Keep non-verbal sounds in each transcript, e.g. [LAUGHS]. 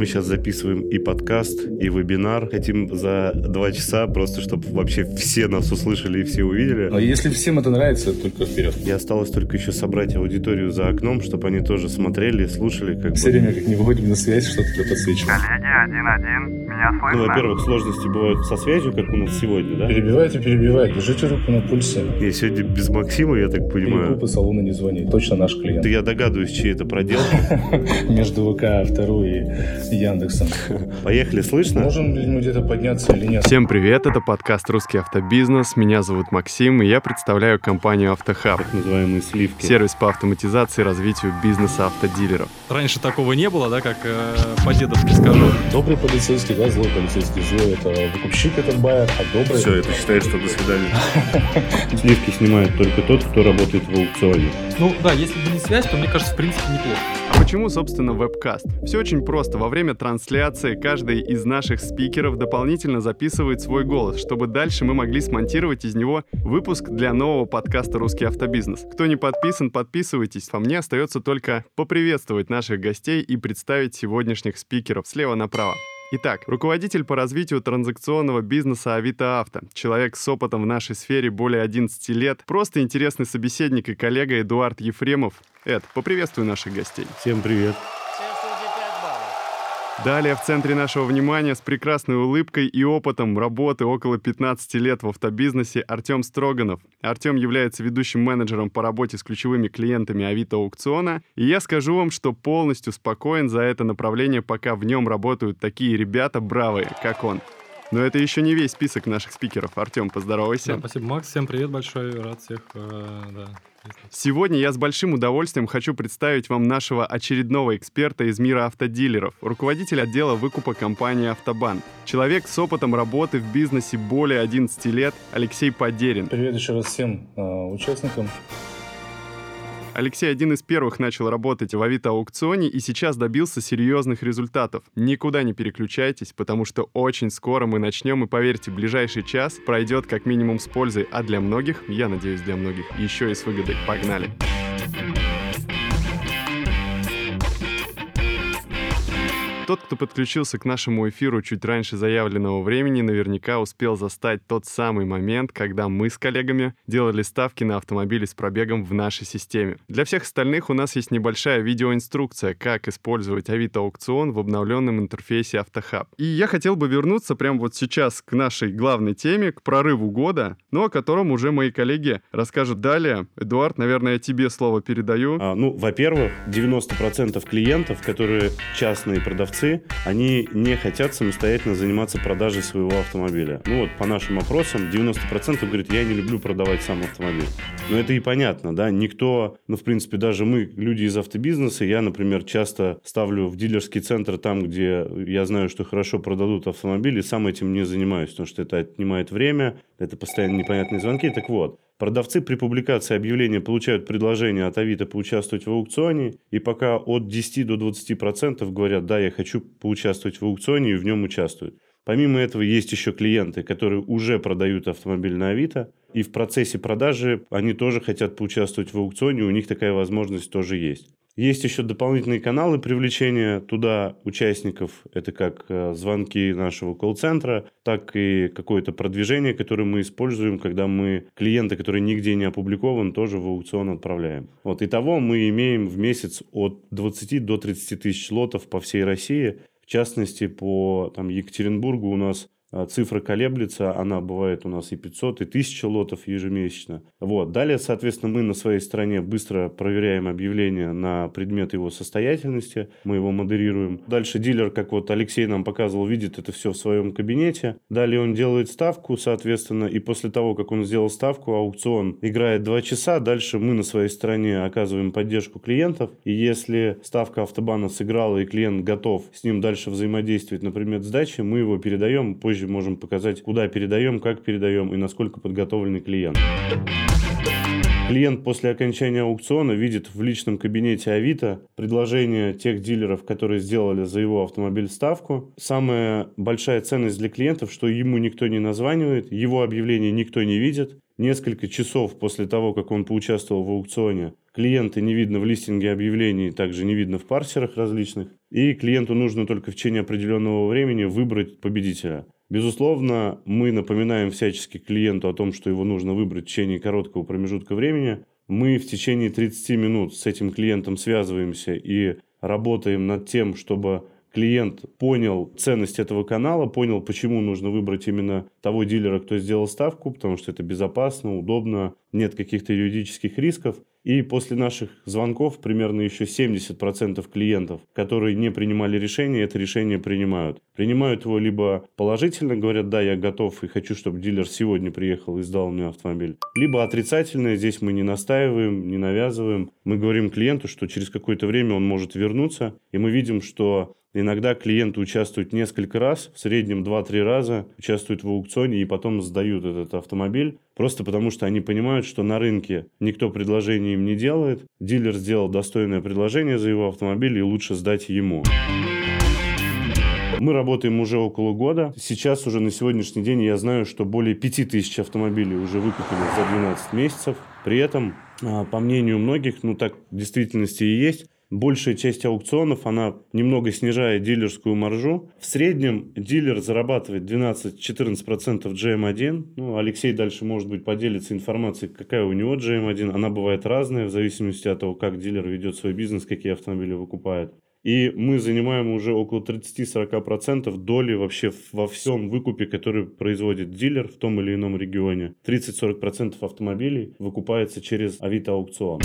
Мы сейчас записываем и подкаст, и вебинар. Хотим за два часа просто, чтобы вообще все нас услышали и все увидели. А если всем это нравится, только вперед. И осталось только еще собрать аудиторию за окном, чтобы они тоже смотрели, слушали. Как все бы. время, как не выходим на связь, что-то подсвечивает. Коллеги, один-один, меня слышно? Ну, во-первых, сложности бывают со связью, как у нас сегодня, да? Перебивайте, перебивайте. Держите руку на пульсе. Я сегодня без Максима, я так понимаю. Перекупы салона не звони. Точно наш клиент. Да я догадываюсь, чьи это проделки. [LAUGHS] Между ВК, второй и Яндексом. Поехали, слышно? Можем ли мы где-то подняться или нет? Всем привет, это подкаст «Русский автобизнес». Меня зовут Максим, и я представляю компанию «Автохаб». Так называемые сливки. Сервис по автоматизации и развитию бизнеса автодилеров. Раньше такого не было, да, как э, по-дедовски скажу. Добрый полицейский, да, злой полицейский. Злой — это выкупщик, это байер, а добрый... Все, это считает, что до свидания. [LAUGHS] Сливки снимает только тот, кто работает в аукционе. Ну да, если бы не связь, то мне кажется, в принципе, неплохо. А почему, собственно, вебкаст? Все очень просто. Во время трансляции каждый из наших спикеров дополнительно записывает свой голос, чтобы дальше мы могли смонтировать из него выпуск для нового подкаста «Русский автобизнес». Кто не подписан, подписывайтесь. А мне остается только поприветствовать наших гостей и представить сегодняшних спикеров слева направо. Итак, руководитель по развитию транзакционного бизнеса Авито Авто, человек с опытом в нашей сфере более 11 лет, просто интересный собеседник и коллега Эдуард Ефремов. Эд, поприветствуй наших гостей. Всем привет. Далее в центре нашего внимания с прекрасной улыбкой и опытом работы около 15 лет в автобизнесе Артем Строганов. Артем является ведущим менеджером по работе с ключевыми клиентами Авито аукциона, и я скажу вам, что полностью спокоен за это направление, пока в нем работают такие ребята бравые, как он. Но это еще не весь список наших спикеров. Артем, поздоровайся. Да, спасибо, Макс. Всем привет большой. Рад всех э, да, Сегодня я с большим удовольствием хочу представить вам нашего очередного эксперта из мира автодилеров, руководитель отдела выкупа компании «Автобан». Человек с опытом работы в бизнесе более 11 лет Алексей Подерин. Привет еще раз всем э, участникам. Алексей один из первых начал работать в Авито-аукционе и сейчас добился серьезных результатов. Никуда не переключайтесь, потому что очень скоро мы начнем, и поверьте, ближайший час пройдет как минимум с пользой, а для многих, я надеюсь, для многих, еще и с выгодой. Погнали! Погнали! Тот, кто подключился к нашему эфиру чуть раньше заявленного времени, наверняка успел застать тот самый момент, когда мы с коллегами делали ставки на автомобили с пробегом в нашей системе. Для всех остальных у нас есть небольшая видеоинструкция, как использовать Авито-аукцион в обновленном интерфейсе Автохаб. И я хотел бы вернуться прямо вот сейчас к нашей главной теме, к прорыву года, но о котором уже мои коллеги расскажут далее. Эдуард, наверное, тебе слово передаю. А, ну, во-первых, 90% клиентов, которые частные продавцы, продавцы, они не хотят самостоятельно заниматься продажей своего автомобиля. Ну вот по нашим опросам 90% говорит, я не люблю продавать сам автомобиль. Но это и понятно, да, никто, ну в принципе даже мы, люди из автобизнеса, я, например, часто ставлю в дилерский центр там, где я знаю, что хорошо продадут автомобили, сам этим не занимаюсь, потому что это отнимает время, это постоянно непонятные звонки. Так вот, Продавцы при публикации объявления получают предложение от Авито поучаствовать в аукционе, и пока от 10 до 20% говорят, да, я хочу поучаствовать в аукционе и в нем участвуют. Помимо этого есть еще клиенты, которые уже продают автомобиль на Авито, и в процессе продажи они тоже хотят поучаствовать в аукционе, у них такая возможность тоже есть. Есть еще дополнительные каналы привлечения туда участников. Это как э, звонки нашего колл-центра, так и какое-то продвижение, которое мы используем, когда мы клиенты, которые нигде не опубликован, тоже в аукцион отправляем. Вот. Итого мы имеем в месяц от 20 до 30 тысяч лотов по всей России. В частности, по там, Екатеринбургу у нас цифра колеблется, она бывает у нас и 500, и 1000 лотов ежемесячно. Вот. Далее, соответственно, мы на своей стороне быстро проверяем объявление на предмет его состоятельности, мы его модерируем. Дальше дилер, как вот Алексей нам показывал, видит это все в своем кабинете. Далее он делает ставку, соответственно, и после того, как он сделал ставку, аукцион играет 2 часа, дальше мы на своей стороне оказываем поддержку клиентов, и если ставка автобана сыграла и клиент готов с ним дальше взаимодействовать на предмет сдачи, мы его передаем позже позже можем показать, куда передаем, как передаем и насколько подготовленный клиент. Клиент после окончания аукциона видит в личном кабинете Авито предложение тех дилеров, которые сделали за его автомобиль ставку. Самая большая ценность для клиентов, что ему никто не названивает, его объявление никто не видит, несколько часов после того, как он поучаствовал в аукционе, клиента не видно в листинге объявлений, также не видно в парсерах различных, и клиенту нужно только в течение определенного времени выбрать победителя. Безусловно, мы напоминаем всячески клиенту о том, что его нужно выбрать в течение короткого промежутка времени. Мы в течение 30 минут с этим клиентом связываемся и работаем над тем, чтобы клиент понял ценность этого канала, понял, почему нужно выбрать именно того дилера, кто сделал ставку, потому что это безопасно, удобно, нет каких-то юридических рисков. И после наших звонков примерно еще 70% клиентов, которые не принимали решение, это решение принимают. Принимают его либо положительно, говорят, да, я готов и хочу, чтобы дилер сегодня приехал и сдал мне автомобиль. Либо отрицательно, здесь мы не настаиваем, не навязываем. Мы говорим клиенту, что через какое-то время он может вернуться, и мы видим, что Иногда клиенты участвуют несколько раз, в среднем 2-3 раза участвуют в аукционе и потом сдают этот автомобиль, просто потому что они понимают, что на рынке никто предложение им не делает, дилер сделал достойное предложение за его автомобиль и лучше сдать ему. Мы работаем уже около года. Сейчас уже на сегодняшний день я знаю, что более 5000 автомобилей уже выкупили за 12 месяцев. При этом, а, по мнению многих, ну так в действительности и есть, большая часть аукционов, она немного снижает дилерскую маржу. В среднем дилер зарабатывает 12-14% GM1. Ну, Алексей дальше, может быть, поделится информацией, какая у него GM1. Она бывает разная, в зависимости от того, как дилер ведет свой бизнес, какие автомобили выкупает. И мы занимаем уже около 30-40% доли вообще во всем выкупе, который производит дилер в том или ином регионе. 30-40% автомобилей выкупается через Авито аукцион.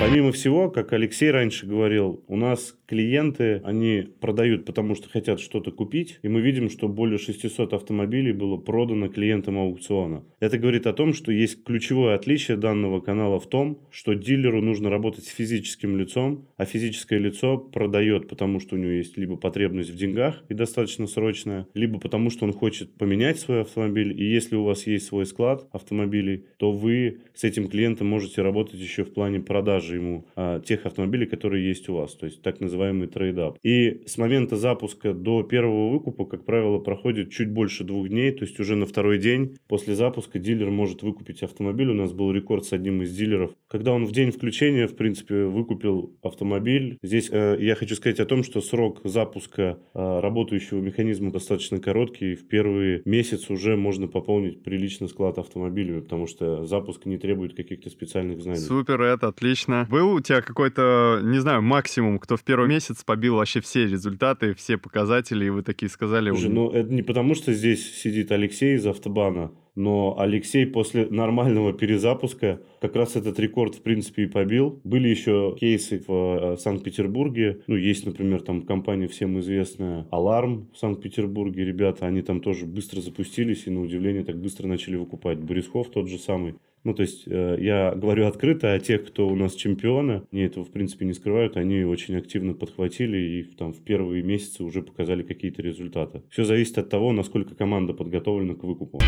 Помимо всего, как Алексей раньше говорил, у нас клиенты, они продают, потому что хотят что-то купить, и мы видим, что более 600 автомобилей было продано клиентам аукциона. Это говорит о том, что есть ключевое отличие данного канала в том, что дилеру нужно работать с физическим лицом, а физическое лицо продает, потому что у него есть либо потребность в деньгах и достаточно срочная, либо потому что он хочет поменять свой автомобиль, и если у вас есть свой склад автомобилей, то вы с этим клиентом можете работать еще в плане продажи ему а, тех автомобилей, которые есть у вас, то есть так называемый trade-up. И с момента запуска до первого выкупа, как правило, проходит чуть больше двух дней, то есть уже на второй день после запуска дилер может выкупить автомобиль. У нас был рекорд с одним из дилеров, когда он в день включения, в принципе, выкупил автомобиль. Здесь э, я хочу сказать о том, что срок запуска э, работающего механизма достаточно короткий. И в первый месяц уже можно пополнить прилично склад автомобиля, потому что запуск не требует каких-то специальных знаний. Супер, это отлично. Был у тебя какой-то, не знаю, максимум, кто в первый месяц побил вообще все результаты, все показатели, и вы такие сказали... Слушай, ну это не потому, что здесь сидит Алексей из автобана, но Алексей после нормального перезапуска как раз этот рекорд, в принципе, и побил. Были еще кейсы в э, Санкт-Петербурге. Ну, есть, например, там компания всем известная Аларм в Санкт-Петербурге. Ребята, они там тоже быстро запустились и, на удивление, так быстро начали выкупать. Борисхов тот же самый. Ну, то есть, э, я говорю открыто, а тех, кто у нас чемпионы, они этого, в принципе, не скрывают, они очень активно подхватили и там в первые месяцы уже показали какие-то результаты. Все зависит от того, насколько команда подготовлена к выкупу.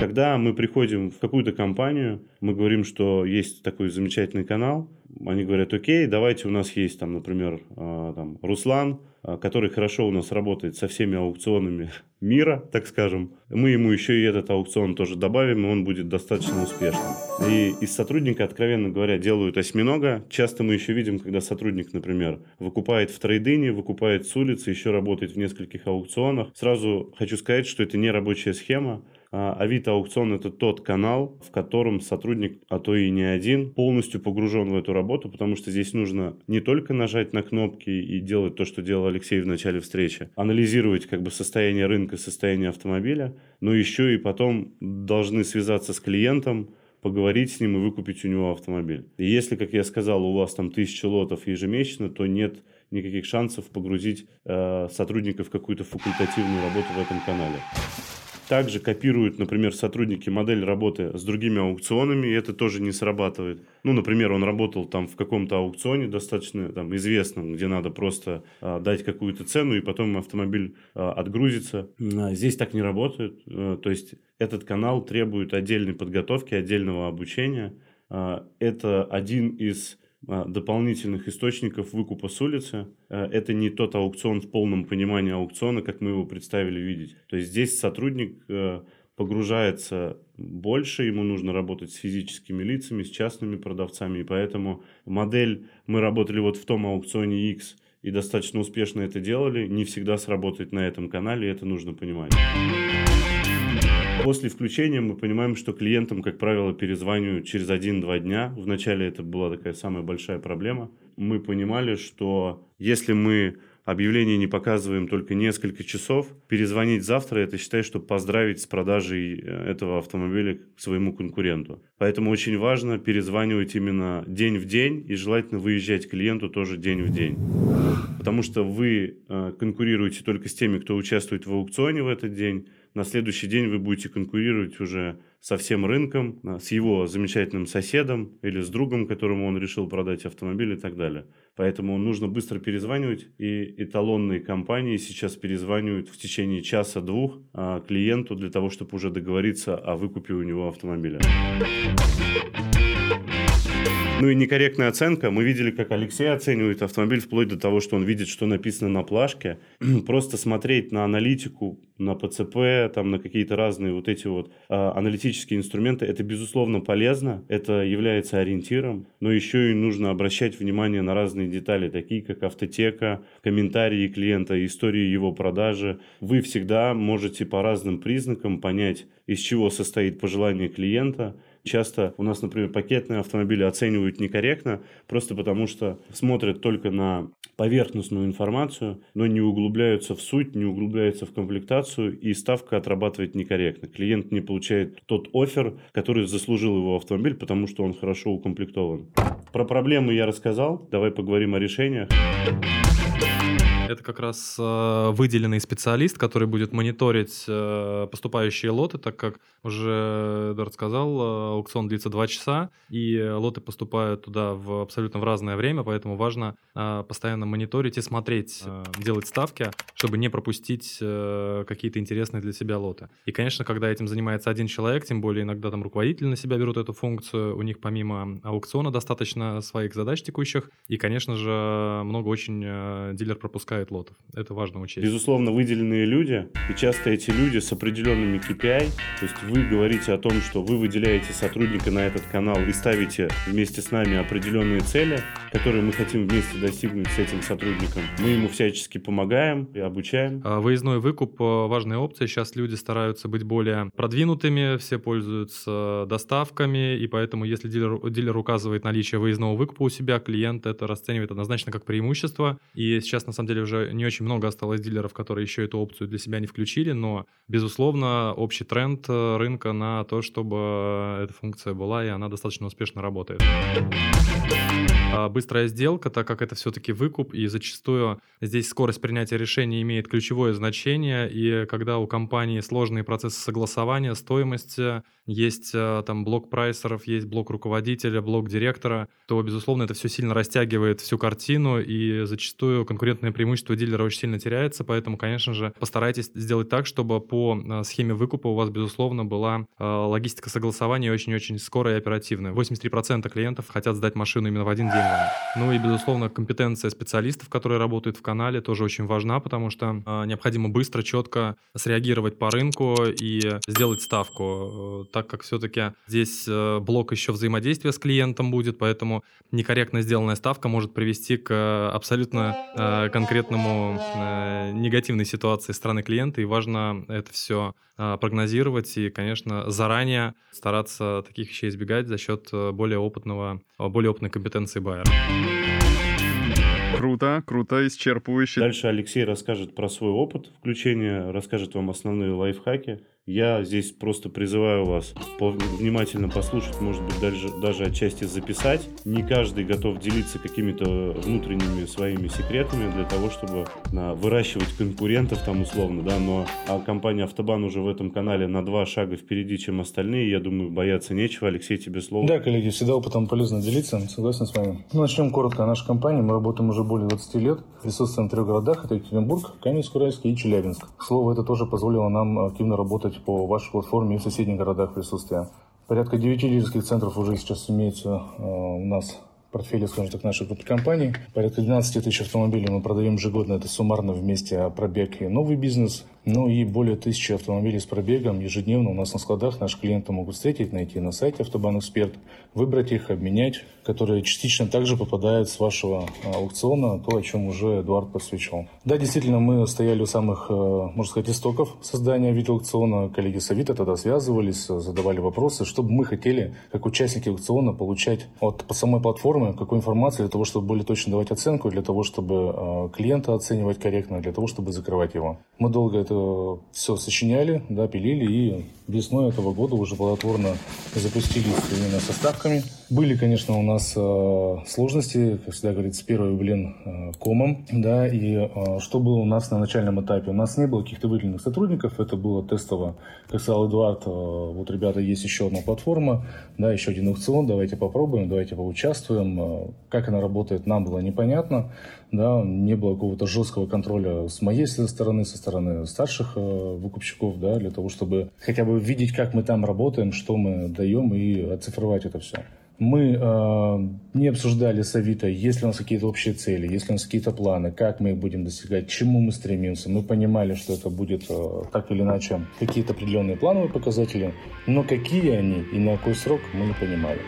Когда мы приходим в какую-то компанию, мы говорим, что есть такой замечательный канал, они говорят, окей, давайте у нас есть там, например, а, там, Руслан, который хорошо у нас работает со всеми аукционами мира, так скажем. Мы ему еще и этот аукцион тоже добавим, и он будет достаточно успешным. И из сотрудника, откровенно говоря, делают осьминога. Часто мы еще видим, когда сотрудник, например, выкупает в трейдине, выкупает с улицы, еще работает в нескольких аукционах. Сразу хочу сказать, что это не рабочая схема. А, Авито аукцион это тот канал, в котором сотрудник, а то и не один, полностью погружен в эту работу, потому что здесь нужно не только нажать на кнопки и делать то, что делал Алексей в начале встречи, анализировать как бы состояние рынка, состояние автомобиля, но еще и потом должны связаться с клиентом, поговорить с ним и выкупить у него автомобиль. И если, как я сказал, у вас там тысяча лотов ежемесячно, то нет никаких шансов погрузить э, сотрудника в какую-то факультативную работу в этом канале. Также копируют, например, сотрудники модель работы с другими аукционами, и это тоже не срабатывает. Ну, например, он работал там в каком-то аукционе достаточно там, известном, где надо просто а, дать какую-то цену, и потом автомобиль а, отгрузится. А здесь так не работает. А, то есть этот канал требует отдельной подготовки, отдельного обучения. Это один из дополнительных источников выкупа с улицы. А, это не тот аукцион в полном понимании аукциона, как мы его представили видеть. То есть здесь сотрудник а, погружается больше, ему нужно работать с физическими лицами, с частными продавцами, и поэтому модель мы работали вот в том аукционе X и достаточно успешно это делали, не всегда сработает на этом канале, и это нужно понимать. После включения мы понимаем, что клиентам, как правило, перезванивают через 1-2 дня. Вначале это была такая самая большая проблема. Мы понимали, что если мы объявление не показываем только несколько часов, перезвонить завтра, это считай, что поздравить с продажей э, этого автомобиля к своему конкуренту. Поэтому очень важно перезванивать именно день в день и желательно выезжать клиенту тоже день в день. Потому что вы э, конкурируете только с теми, кто участвует в аукционе в этот день, на следующий день вы будете конкурировать уже со всем рынком, с его замечательным соседом или с другом, которому он решил продать автомобиль и так далее. Поэтому нужно быстро перезванивать, и эталонные компании сейчас перезванивают в течение часа-двух а, клиенту для того, чтобы уже договориться о выкупе у него автомобиля. Ну и некорректная оценка. Мы видели, как Алексей оценивает автомобиль вплоть до того, что он видит, что написано на плашке. [CLEARS THROAT] Просто смотреть на аналитику, на ПЦП, там, на какие-то разные вот эти вот э, аналитические инструменты, это, безусловно, полезно, это является ориентиром, но еще и нужно обращать внимание на разные детали, такие как автотека, комментарии клиента, истории его продажи. Вы всегда можете по разным признакам понять, из чего состоит пожелание клиента – Часто у нас, например, пакетные автомобили оценивают некорректно, просто потому что смотрят только на поверхностную информацию, но не углубляются в суть, не углубляются в комплектацию, и ставка отрабатывает некорректно. Клиент не получает тот офер, который заслужил его автомобиль, потому что он хорошо укомплектован. Про проблемы я рассказал, давай поговорим о решениях. Это как раз э, выделенный специалист, который будет мониторить э, поступающие лоты, так как уже Эдуард сказал, э, аукцион длится 2 часа, и лоты поступают туда в абсолютно в разное время, поэтому важно постоянно мониторить и смотреть, делать ставки, чтобы не пропустить какие-то интересные для себя лоты. И, конечно, когда этим занимается один человек, тем более иногда там руководители на себя берут эту функцию, у них помимо аукциона достаточно своих задач текущих, и, конечно же, много очень дилер пропускает хватает лотов. Это важно учесть. Безусловно, выделенные люди, и часто эти люди с определенными KPI, то есть вы говорите о том, что вы выделяете сотрудника на этот канал и ставите вместе с нами определенные цели, которые мы хотим вместе достигнуть с этим сотрудником. Мы ему всячески помогаем и обучаем. А, выездной выкуп – э, важная опция. Сейчас люди стараются быть более продвинутыми, все пользуются доставками, и поэтому если дилер, дилер указывает наличие выездного выкупа у себя, клиент это расценивает однозначно как преимущество. И сейчас, на самом деле, уже не очень много осталось дилеров, которые еще эту опцию для себя не включили, но, безусловно, общий тренд э, рынка на то, чтобы эта функция была, и она достаточно успешно работает. А быстрая сделка, так как это все-таки выкуп, и зачастую здесь скорость принятия решения имеет ключевое значение, и когда у компании сложные процессы согласования, стоимости, есть э, там блок прайсеров, есть блок руководителя, блок директора, то, безусловно, это все сильно растягивает всю картину, и зачастую конкурентное преимущество дилера очень сильно теряется, поэтому, конечно же, постарайтесь сделать так, чтобы по э, схеме выкупа у вас, безусловно, была э, логистика согласования очень-очень скорая и оперативная. 83% клиентов хотят сдать машину именно в один день ну и, безусловно, компетенция специалистов, которые работают в канале, тоже очень важна, потому что э, необходимо быстро, четко среагировать по рынку и сделать ставку, э, так как все-таки здесь э, блок еще взаимодействия с клиентом будет, поэтому некорректно сделанная ставка может привести к абсолютно э, конкретному э, негативной ситуации стороны клиента, и важно это все э, прогнозировать и, конечно, заранее стараться таких вещей избегать за счет э, более опытного, более опытной компетенции Байер. Круто, круто, исчерпывающе. Дальше Алексей расскажет про свой опыт включения, расскажет вам основные лайфхаки. Я здесь просто призываю вас внимательно послушать, может быть, даже, даже отчасти записать. Не каждый готов делиться какими-то внутренними своими секретами для того, чтобы на, выращивать конкурентов там условно, да, но а компания Автобан уже в этом канале на два шага впереди, чем остальные. Я думаю, бояться нечего. Алексей, тебе слово. Да, коллеги, всегда опытом полезно делиться. Согласен с вами. Ну, начнем коротко о нашей компании. Мы работаем уже более 20 лет. Присутствуем в трех городах. Это Екатеринбург, Каменск-Уральск и Челябинск. К слову, это тоже позволило нам активно работать по вашей платформе и в соседних городах присутствия. Порядка 9 лидерских центров уже сейчас имеется э, у нас портфеле, скажем так, нашей группы компаний. Порядка 12 тысяч автомобилей мы продаем ежегодно, это суммарно вместе пробег и новый бизнес. Ну и более тысячи автомобилей с пробегом ежедневно у нас на складах наши клиенты могут встретить, найти на сайте Автобан Эксперт, выбрать их, обменять, которые частично также попадают с вашего а, аукциона, то, о чем уже Эдуард посвящал. Да, действительно, мы стояли у самых, э, можно сказать, истоков создания видеоаукциона. Коллеги с Авито тогда связывались, задавали вопросы, что бы мы хотели, как участники аукциона, получать от по самой платформы, какую информацию для того, чтобы более точно давать оценку, для того, чтобы э, клиента оценивать корректно, для того, чтобы закрывать его. Мы долго это все сочиняли, да, пилили, и весной этого года уже плодотворно запустились именно со ставками. Были, конечно, у нас э, сложности, как всегда говорится, первый блин э, комом, да, и э, что было у нас на начальном этапе? У нас не было каких-то выделенных сотрудников, это было тестово. Как сказал Эдуард, э, вот, ребята, есть еще одна платформа, да, еще один аукцион, давайте попробуем, давайте поучаствуем. Э, как она работает, нам было непонятно, да, не было какого-то жесткого контроля с моей стороны, со стороны старших э, выкупщиков, да, для того, чтобы хотя бы видеть, как мы там работаем, что мы даем и оцифровать это все. Мы э, не обсуждали с Авито, есть ли у нас какие-то общие цели, есть ли у нас какие-то планы, как мы их будем достигать, чему мы стремимся. Мы понимали, что это будет э, так или иначе какие-то определенные плановые показатели, но какие они и на какой срок мы не понимали.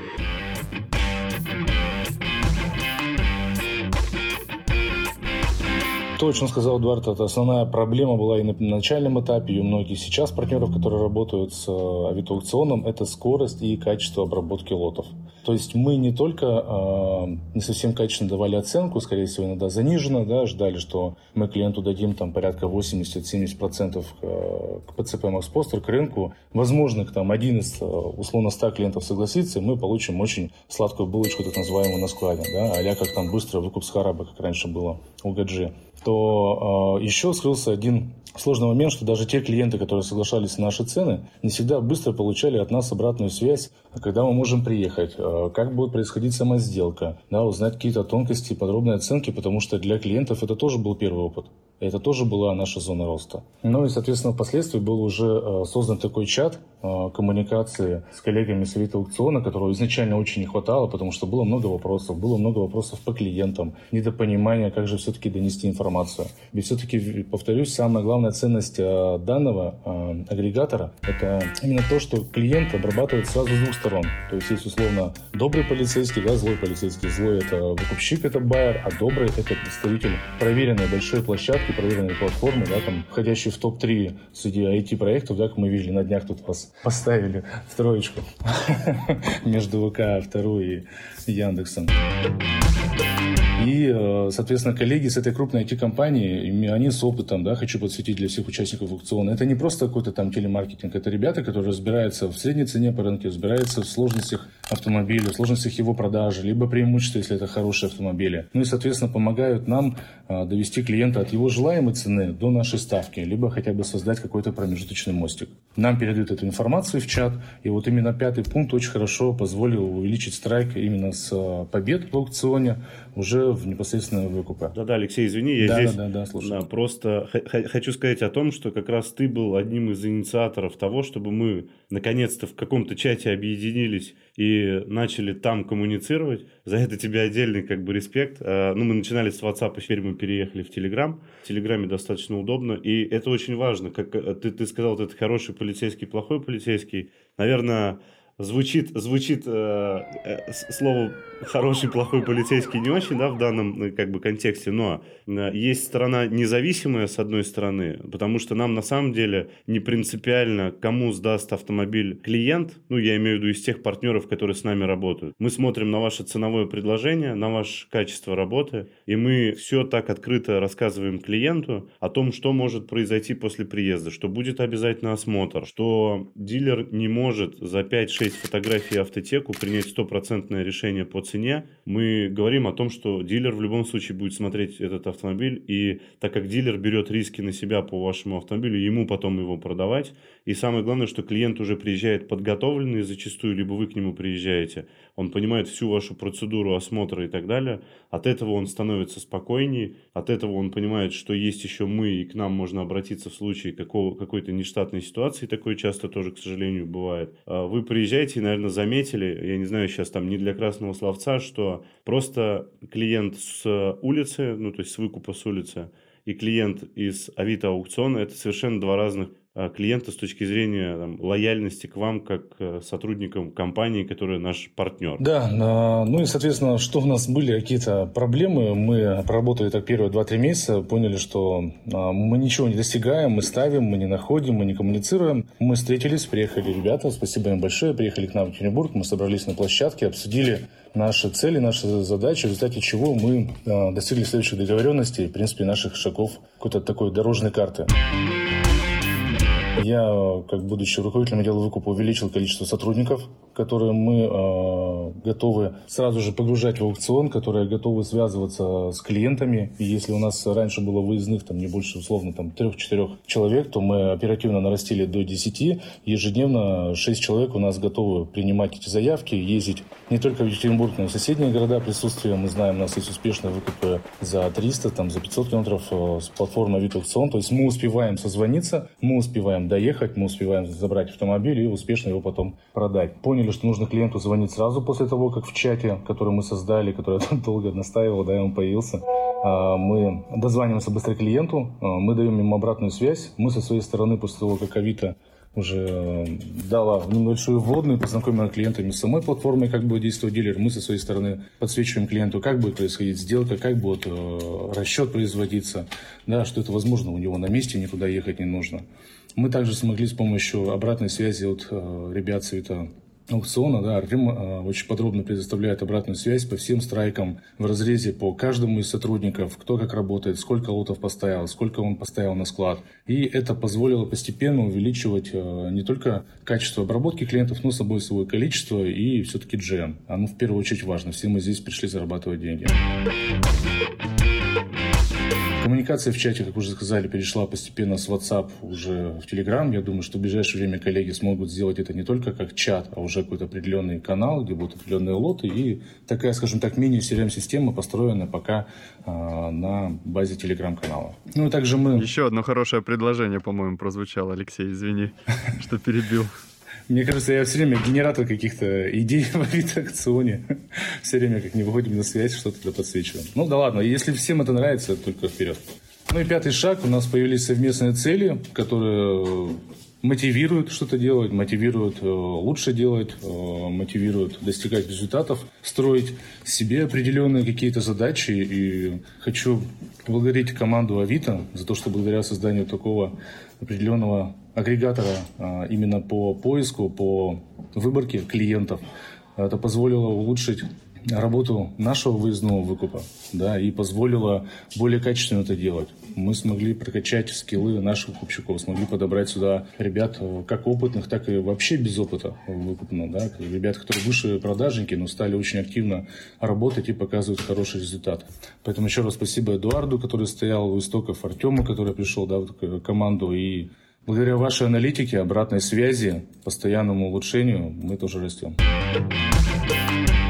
То, о чем сказал Эдуард, это основная проблема была и на начальном этапе, и у многих сейчас партнеров, которые работают с э, авиаукционом, это скорость и качество обработки лотов. То есть мы не только э, не совсем качественно давали оценку, скорее всего, иногда заниженно, да, ждали, что мы клиенту дадим там порядка 80-70% к, к ПЦП Макспостер, к рынку. Возможно, там один из э, условно 100 клиентов согласится, и мы получим очень сладкую булочку, так называемую, на складе, да, а как там быстро выкуп с хараба, как раньше было у Гаджи то э, еще скрылся один сложный момент, что даже те клиенты, которые соглашались на наши цены, не всегда быстро получали от нас обратную связь, когда мы можем приехать, э, как будет происходить сама сделка, да, узнать какие-то тонкости, подробные оценки, потому что для клиентов это тоже был первый опыт. Это тоже была наша зона роста. Ну и, соответственно, впоследствии был уже э, создан такой чат э, коммуникации с коллегами Совета аукциона, которого изначально очень не хватало, потому что было много вопросов. Было много вопросов по клиентам, недопонимания, как же все-таки донести информацию. Ведь все-таки, повторюсь, самая главная ценность э, данного агрегатора – это именно то, что клиент обрабатывает сразу с двух сторон. То есть есть условно добрый полицейский, да, злой полицейский. Злой – это выкупщик, это байер, а добрый – это представитель проверенной большой площадки, такие проверенные платформы, да, там, входящие в топ-3 среди IT-проектов, да, как мы видели, на днях тут вас поставили в троечку [LAUGHS] между ВК второй и Яндексом. И, э, соответственно, коллеги с этой крупной IT-компании, они с опытом, да, хочу подсветить для всех участников аукциона, это не просто какой-то там телемаркетинг, это ребята, которые разбираются в средней цене по рынке, разбираются в сложностях автомобиля, в сложностях его продажи, либо преимущества, если это хорошие автомобили. Ну и, соответственно, помогают нам э, довести клиента от его желаемой цены до нашей ставки, либо хотя бы создать какой-то промежуточный мостик. Нам передают эту информацию в чат, и вот именно пятый пункт очень хорошо позволил увеличить страйк именно с э, побед в аукционе уже в непосредственно выкупе. Да-да, Алексей, извини, я да, здесь да, да, да, слушаю. Да, просто хочу сказать о том, что как раз ты был одним из инициаторов того, чтобы мы наконец-то в каком-то чате объединились и начали там коммуницировать. За это тебе отдельный как бы респект. А, ну, мы начинали с WhatsApp, теперь мы переехали в Telegram. В Телеграме достаточно удобно, и это очень важно. Как э, ты, ты сказал, вот это хороший полицейский, плохой полицейский. Наверное, звучит, звучит э, э, слово хороший, плохой полицейский не очень, да, в данном э, как бы контексте, но э, есть сторона независимая с одной стороны, потому что нам на самом деле не принципиально, кому сдаст автомобиль клиент, ну, я имею в виду из тех партнеров, которые с нами работают. Мы смотрим на ваше ценовое предложение, на ваше качество работы, и мы все так открыто рассказываем клиенту о том, что может произойти после приезда, что будет обязательно осмотр, что дилер не может за 5-6 фотографий автотеку принять стопроцентное решение по цене, мы говорим о том, что дилер в любом случае будет смотреть этот автомобиль, и так как дилер берет риски на себя по вашему автомобилю, ему потом его продавать, и самое главное, что клиент уже приезжает подготовленный зачастую, либо вы к нему приезжаете, он понимает всю вашу процедуру осмотра и так далее, от этого он становится спокойнее, от этого он понимает, что есть еще мы, и к нам можно обратиться в случае какого, какой-то нештатной ситуации, такое часто тоже, к сожалению, бывает. А вы приезжаете приезжаете наверное, заметили, я не знаю, сейчас там не для красного словца, что просто клиент с улицы, ну, то есть с выкупа с улицы, и клиент из Авито аукциона – это совершенно два разных клиента с точки зрения там, лояльности к вам как э, сотрудникам компании, которая наш партнер. Да, ну и, соответственно, что у нас были какие-то проблемы, мы проработали так первые 2-3 месяца, поняли, что а, мы ничего не достигаем, мы ставим, мы не находим, мы не коммуницируем. Мы встретились, приехали ребята, спасибо им большое, приехали к нам в Екатеринбург, мы собрались на площадке, обсудили наши цели, наши задачи, в результате чего мы а, достигли следующих договоренностей, в принципе, наших шагов какой-то такой дорожной карты. Я, как будучи руководителем отдела выкупа, увеличил количество сотрудников, которые мы э, готовы сразу же погружать в аукцион, которые готовы связываться с клиентами. И если у нас раньше было выездных там, не больше, условно, там, трех-четырех человек, то мы оперативно нарастили до 10. Ежедневно 6 человек у нас готовы принимать эти заявки, ездить не только в Екатеринбург, но и в соседние города присутствия. Мы знаем, у нас есть успешные выкупы за 300, там, за 500 километров э, с платформы Авито Аукцион. То есть мы успеваем созвониться, мы успеваем доехать, мы успеваем забрать автомобиль и успешно его потом продать. Поняли, что нужно клиенту звонить сразу после того, как в чате, который мы создали, который [LAUGHS] я долго настаивал, да, он появился, а, мы дозваниваемся быстро клиенту, а, мы даем ему обратную связь, мы со своей стороны после того, как Авито уже дала небольшую вводную, познакомила клиентами с самой платформой, как будет действовать дилер. Мы со своей стороны подсвечиваем клиенту, как будет происходить сделка, как будет э, расчет производиться, да, что это возможно у него на месте, никуда ехать не нужно. Мы также смогли с помощью обратной связи от э, ребят цвета аукциона, да, Артем э, очень подробно предоставляет обратную связь по всем страйкам в разрезе по каждому из сотрудников, кто как работает, сколько лотов поставил, сколько он поставил на склад. И это позволило постепенно увеличивать э, не только качество обработки клиентов, но собой свое количество и все-таки GM. Оно в первую очередь важно. Все мы здесь пришли зарабатывать деньги. Коммуникация в чате, как уже сказали, перешла постепенно с WhatsApp уже в Telegram. Я думаю, что в ближайшее время коллеги смогут сделать это не только как чат, а уже какой-то определенный канал, где будут определенные лоты. И такая, скажем так, мини-CRM-система построена пока а, на базе Telegram-канала. Ну, также мы... Еще одно хорошее предложение, по-моему, прозвучало, Алексей, извини, [LAUGHS] что перебил. Мне кажется, я все время генератор каких-то идей [LAUGHS] в авиаакционе. Все время, как не выходим на связь, что-то подсвечиваем. Ну да ладно, если всем это нравится, только вперед. Ну и пятый шаг, у нас появились совместные цели, которые мотивируют что-то делать, мотивируют э, лучше делать, э, мотивируют достигать результатов, строить себе определенные какие-то задачи. И хочу поблагодарить команду Авито за то, что благодаря созданию такого определенного агрегатора а, именно по поиску, по выборке клиентов. Это позволило улучшить работу нашего выездного выкупа, да, и позволило более качественно это делать. Мы смогли прокачать скиллы наших выкупщиков, смогли подобрать сюда ребят э, как опытных, так и вообще без опыта выкупного, да, ребят, которые выше продажники, но стали очень активно работать и показывают хороший результат. Поэтому еще раз спасибо Эдуарду, который стоял у истоков, Артему, который пришел, да, в команду, и благодаря вашей аналитике, обратной связи, постоянному улучшению мы тоже растем.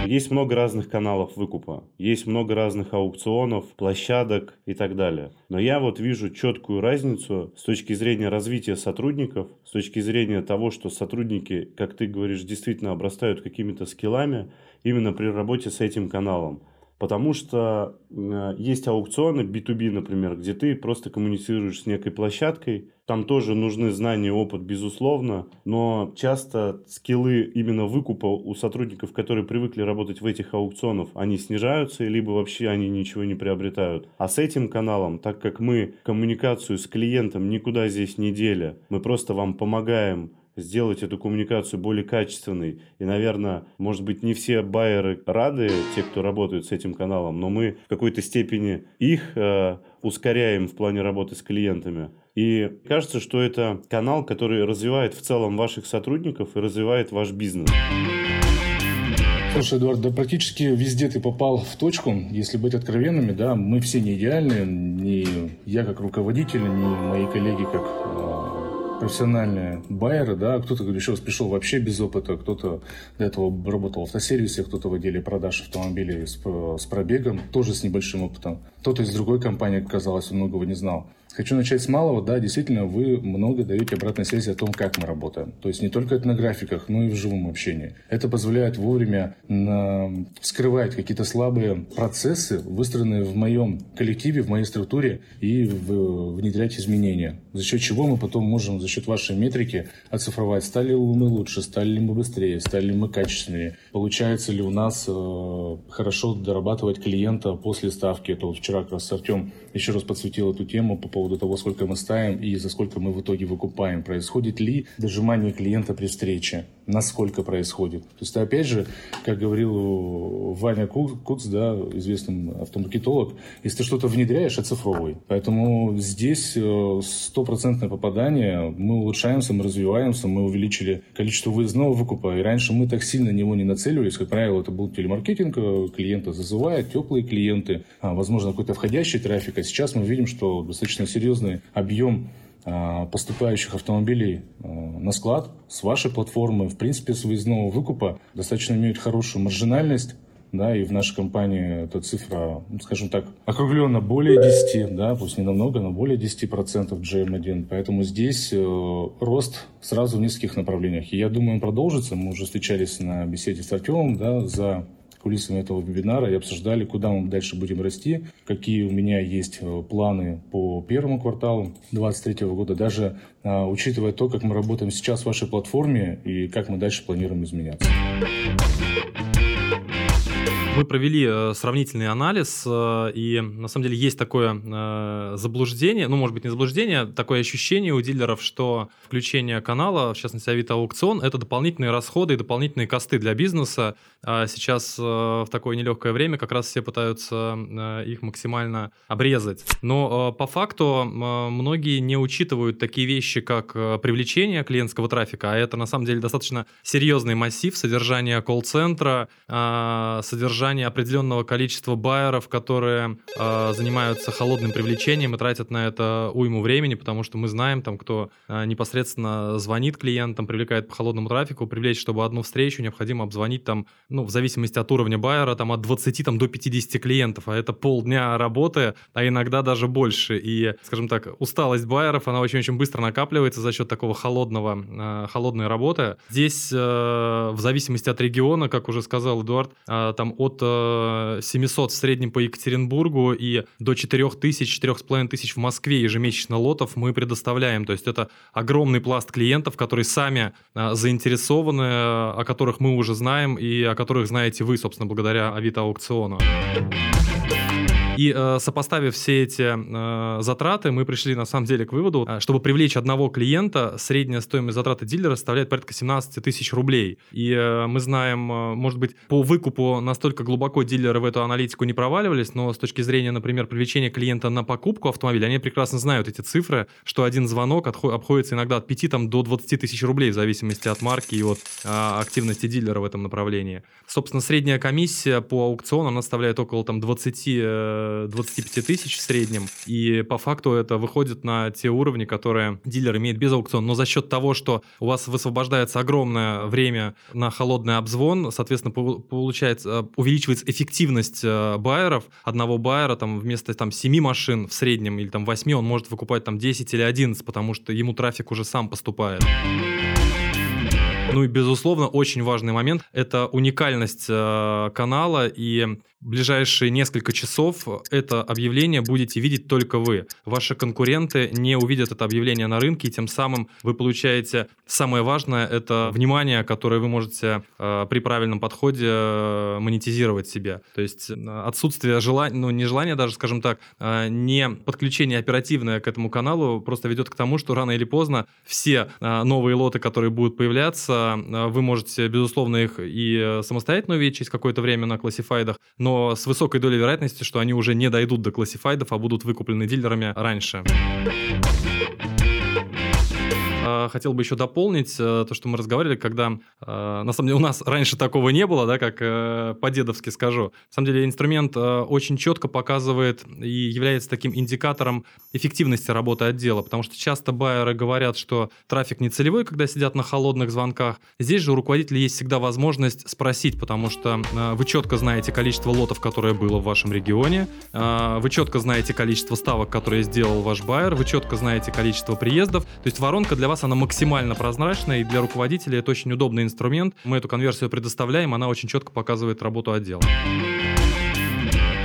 Есть много разных каналов выкупа, есть много разных аукционов, площадок и так далее. Но я вот вижу четкую разницу с точки зрения развития сотрудников, с точки зрения того, что сотрудники, как ты говоришь, действительно обрастают какими-то скиллами именно при работе с этим каналом. Потому что э, есть аукционы B2B, например, где ты просто коммуницируешь с некой площадкой. Там тоже нужны знания, опыт, безусловно. Но часто скиллы именно выкупа у сотрудников, которые привыкли работать в этих аукционах, они снижаются, либо вообще они ничего не приобретают. А с этим каналом, так как мы коммуникацию с клиентом никуда здесь не дели, мы просто вам помогаем сделать эту коммуникацию более качественной. И, наверное, может быть, не все байеры рады, те, кто работают с этим каналом, но мы в какой-то степени их э, ускоряем в плане работы с клиентами. И кажется, что это канал, который развивает в целом ваших сотрудников и развивает ваш бизнес. Слушай, Эдуард, да практически везде ты попал в точку. Если быть откровенными, да, мы все не идеальны. Ни я как руководитель, ни мои коллеги как э, профессиональные байеры, да, кто-то еще раз пришел вообще без опыта, кто-то до этого работал в автосервисе, кто-то в отделе продаж автомобилей с, с пробегом, тоже с небольшим опытом. Кто-то из другой компании, казалось, он многого не знал. Хочу начать с малого. Да, действительно, вы много даете обратной связи о том, как мы работаем. То есть не только это на графиках, но и в живом общении. Это позволяет вовремя на... вскрывать какие-то слабые процессы, выстроенные в моем коллективе, в моей структуре, и в... внедрять изменения. За счет чего мы потом можем за счет вашей метрики оцифровать, стали ли мы лучше, стали ли мы быстрее, стали ли мы качественнее, получается ли у нас э, хорошо дорабатывать клиента после ставки. Это вот вчера как раз Артем еще раз подсветил эту тему по поводу того, сколько мы ставим и за сколько мы в итоге выкупаем. Происходит ли дожимание клиента при встрече? Насколько происходит? То есть, опять же, как говорил Ваня Куц, да, известный автомаркетолог, если ты что-то внедряешь, оцифровывай. Поэтому здесь э, стопроцентное попадание, мы улучшаемся, мы развиваемся, мы увеличили количество выездного выкупа. И раньше мы так сильно на него не нацеливались. Как правило, это был телемаркетинг, э, клиенты зазывают, теплые клиенты, а, возможно, какой-то входящий трафик, а сейчас мы видим, что достаточно серьезный объем а, поступающих автомобилей а, на склад с вашей платформы, в принципе, с выездного выкупа. Достаточно имеют хорошую маржинальность, да, и в нашей компании эта цифра, ну, скажем так, округленно более 10, да, пусть не намного, но более 10% GM1, поэтому здесь э, рост сразу в нескольких направлениях. И я думаю, он продолжится, мы уже встречались на беседе с Артемом, да, за кулисами этого вебинара и обсуждали, куда мы дальше будем расти, какие у меня есть э, планы по первому кварталу 2023 года, даже а, учитывая то, как мы работаем сейчас в вашей платформе и как мы дальше планируем изменяться. Мы провели э, сравнительный анализ, э, и на самом деле есть такое э, заблуждение, ну, может быть, не заблуждение, такое ощущение у дилеров, что включение канала, в частности, Авито Аукцион, это дополнительные расходы и дополнительные косты для бизнеса. А сейчас в такое нелегкое время как раз все пытаются их максимально обрезать. Но по факту многие не учитывают такие вещи, как привлечение клиентского трафика, а это на самом деле достаточно серьезный массив содержания колл-центра, содержания содержание определенного количества байеров, которые э, занимаются холодным привлечением и тратят на это уйму времени, потому что мы знаем, там, кто э, непосредственно звонит клиентам, привлекает по холодному трафику, привлечь, чтобы одну встречу необходимо обзвонить там, ну, в зависимости от уровня байера, там, от 20 там, до 50 клиентов, а это полдня работы, а иногда даже больше. И, скажем так, усталость байеров, она очень-очень быстро накапливается за счет такого холодного, э, холодной работы. Здесь, э, в зависимости от региона, как уже сказал Эдуард, э, там от от 700 э, в среднем по Екатеринбургу и до 4000, 4500 в Москве ежемесячно лотов мы предоставляем. То есть это огромный пласт клиентов, которые сами э, заинтересованы, э, о которых мы уже знаем и о которых знаете вы, собственно, благодаря Авито аукциону. И э, сопоставив все эти э, затраты, мы пришли на самом деле к выводу, э, чтобы привлечь одного клиента, средняя стоимость затраты дилера составляет порядка 17 тысяч рублей. И э, мы знаем, э, может быть, по выкупу настолько глубоко дилеры в эту аналитику не проваливались, но с точки зрения, например, привлечения клиента на покупку автомобиля, они прекрасно знают эти цифры, что один звонок обходится иногда от 5 там, до 20 тысяч рублей в зависимости от марки и от э, активности дилера в этом направлении. Собственно, средняя комиссия по аукциону, она составляет около там 20 25 тысяч в среднем. И по факту это выходит на те уровни, которые дилер имеет без аукциона. Но за счет того, что у вас высвобождается огромное время на холодный обзвон, соответственно, получается, э, увеличивается эффективность э, байеров. Одного байера там вместо там 7 машин в среднем или там 8 он может выкупать там 10 или 11, потому что ему трафик уже сам поступает. Ну и, безусловно, очень важный момент – это уникальность э, канала и ближайшие несколько часов это объявление будете видеть только вы. Ваши конкуренты не увидят это объявление на рынке, и тем самым вы получаете самое важное – это внимание, которое вы можете э, при правильном подходе э, монетизировать себе. То есть э, отсутствие желания, ну не желание даже, скажем так, э, не подключение оперативное к этому каналу просто ведет к тому, что рано или поздно все э, новые лоты, которые будут появляться, э, вы можете, безусловно, их и э, самостоятельно увидеть через какое-то время на классифайдах, но но с высокой долей вероятности, что они уже не дойдут до классифайдов, а будут выкуплены дилерами раньше. Э, хотел бы еще дополнить э, то, что мы разговаривали, когда, э, на самом деле, у нас раньше такого не было, да, как по-дедовски скажу. На самом деле, инструмент очень четко показывает и является таким индикатором эффективности работы отдела, потому что часто байеры говорят, что трафик не целевой, когда сидят на холодных звонках. Здесь же у руководителя есть всегда возможность спросить, потому что вы четко знаете количество лотов, которое было в вашем регионе, вы четко знаете количество ставок, которые сделал ваш байер, вы четко знаете количество приездов. То есть воронка для вас, она максимально прозрачная, и для руководителя это очень удобный инструмент. Мы эту конверсию предоставляем, она очень четко показывает работу отдела.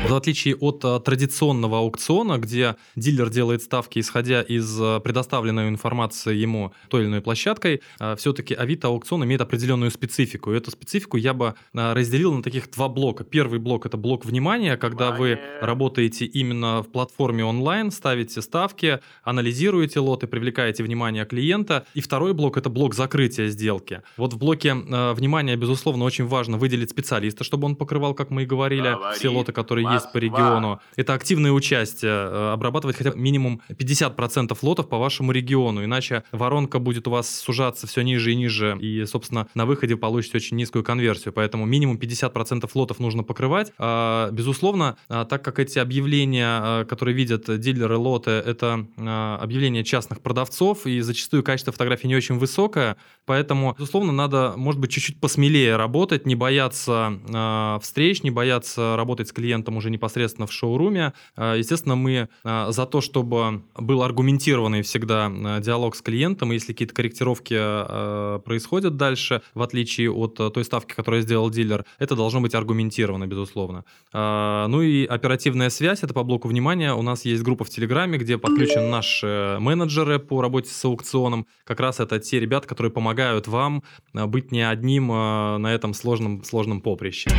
В отличие от а, традиционного аукциона, где дилер делает ставки, исходя из а, предоставленной информации ему той или иной площадкой, а, все-таки Авито аукцион имеет определенную специфику. И эту специфику я бы разделил на таких два блока. Первый блок это блок внимания, когда вы работаете именно в платформе онлайн, ставите ставки, анализируете лоты, привлекаете внимание клиента. И второй блок это блок закрытия сделки. Вот в блоке внимания, безусловно, очень важно выделить специалиста, чтобы он покрывал, как мы и говорили, все лоты, которые есть по региону. Это активное участие, э, обрабатывать хотя бы минимум 50% лотов по вашему региону, иначе воронка будет у вас сужаться все ниже и ниже, и, собственно, на выходе получите очень низкую конверсию, поэтому минимум 50% лотов нужно покрывать. А, безусловно, а, так как эти объявления, а, которые видят дилеры лоты, это объявления частных продавцов, и зачастую качество фотографий не очень высокое, поэтому, безусловно, надо, может быть, чуть-чуть посмелее работать, не бояться встреч, не бояться работать с клиентом уже непосредственно в шоуруме. А, естественно, мы а, за то, чтобы был аргументированный всегда а, диалог с клиентом, и если какие-то корректировки происходят дальше, в отличие от той ставки, которую сделал дилер, это должно быть аргументировано, безусловно. Ну и оперативная связь, это по блоку внимания. У нас есть группа в Телеграме, где подключены наши менеджеры по работе с аукционом. Как раз это те ребята, которые помогают вам быть не одним на этом сложном, сложном поприще.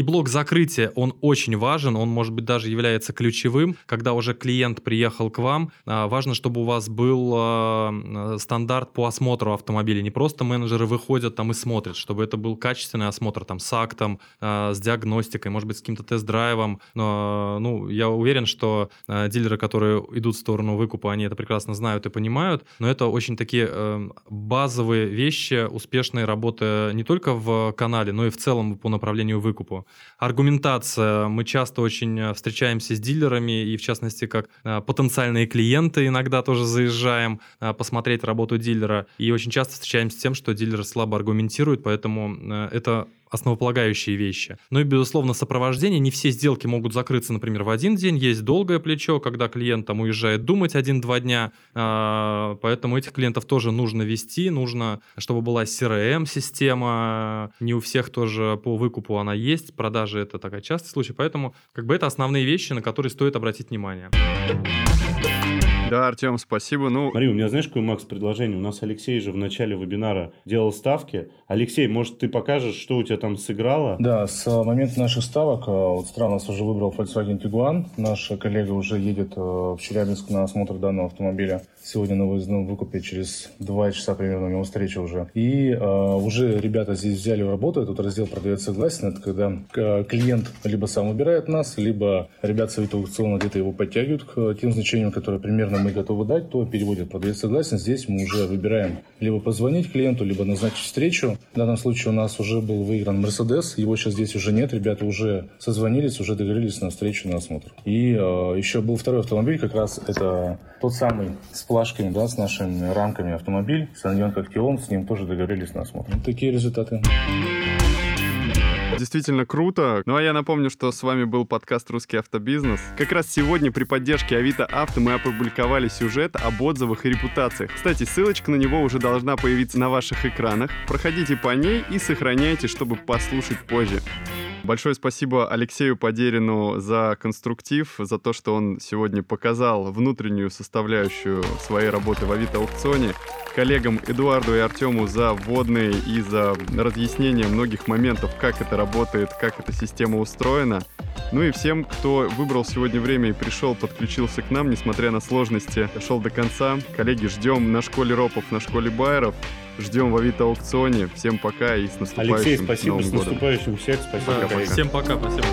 И блок закрытия, он очень важен, он, может быть, даже является ключевым. Когда уже клиент приехал к вам, а, важно, чтобы у вас был а, стандарт по осмотру автомобиля. Не просто менеджеры выходят там и смотрят, чтобы это был качественный осмотр там с актом, а, с диагностикой, может быть, с каким-то тест-драйвом. Ну, я уверен, что дилеры, которые идут в сторону выкупа, они это прекрасно знают и понимают. Но это очень такие э, базовые вещи успешной работы не только в канале, но и в целом по направлению выкупу. Аргументация. Мы часто очень э, встречаемся с дилерами, и в частности, как э, потенциальные клиенты иногда тоже заезжаем э, посмотреть работу дилера. И очень часто встречаемся с тем, что дилер слабо аргументирует, поэтому это основополагающие вещи. Ну и, безусловно, сопровождение. Не все сделки могут закрыться, например, в один день. Есть долгое плечо, когда клиент там уезжает думать один-два дня. А, поэтому этих клиентов тоже нужно вести. Нужно, чтобы была CRM-система. Не у всех тоже по выкупу она есть. Продажи — это такая частый случай. Поэтому как бы это основные вещи, на которые стоит обратить внимание. Да, Артем, спасибо. Ну... Смотри, у меня знаешь, какое, Макс, предложение? У нас Алексей же в начале вебинара делал ставки. Алексей, может, ты покажешь, что у тебя там сыграло? Да, с момента наших ставок, э, вот страна нас уже выбрал Volkswagen Tiguan. Наш коллега уже едет э, в Челябинск на осмотр данного автомобиля. Сегодня на выездном выкупе через два часа примерно у него встреча уже. И э, уже ребята здесь взяли в работу этот раздел «Продавец согласен». Это когда э, клиент либо сам выбирает нас, либо ребята совета аукциона где-то его подтягивают к тем значениям, которые примерно мы готовы дать, то переводит «Продавец согласен». Здесь мы уже выбираем либо позвонить клиенту, либо назначить встречу. В данном случае у нас уже был выигран Мерседес. Его сейчас здесь уже нет. Ребята уже созвонились, уже договорились на встречу, на осмотр. И э, еще был второй автомобиль, как раз это тот самый с плашками, да, с нашими рамками автомобиль, Саньон Коктион, с ним тоже договорились на осмотр. Такие результаты. Действительно круто. Ну а я напомню, что с вами был подкаст «Русский автобизнес». Как раз сегодня при поддержке Авито Авто мы опубликовали сюжет об отзывах и репутациях. Кстати, ссылочка на него уже должна появиться на ваших экранах. Проходите по ней и сохраняйте, чтобы послушать позже. Большое спасибо Алексею Подерину за конструктив, за то, что он сегодня показал внутреннюю составляющую своей работы в Авито-аукционе. Коллегам Эдуарду и Артему за вводные и за разъяснение многих моментов, как это работает, как эта система устроена. Ну и всем, кто выбрал сегодня время и пришел, подключился к нам, несмотря на сложности, дошел до конца. Коллеги, ждем на школе ропов, на школе байеров. Ждем в Авито аукционе. Всем пока и с наступающим Алексей, спасибо, Новым с годом. наступающим всех. Спасибо. Да, всем пока, спасибо.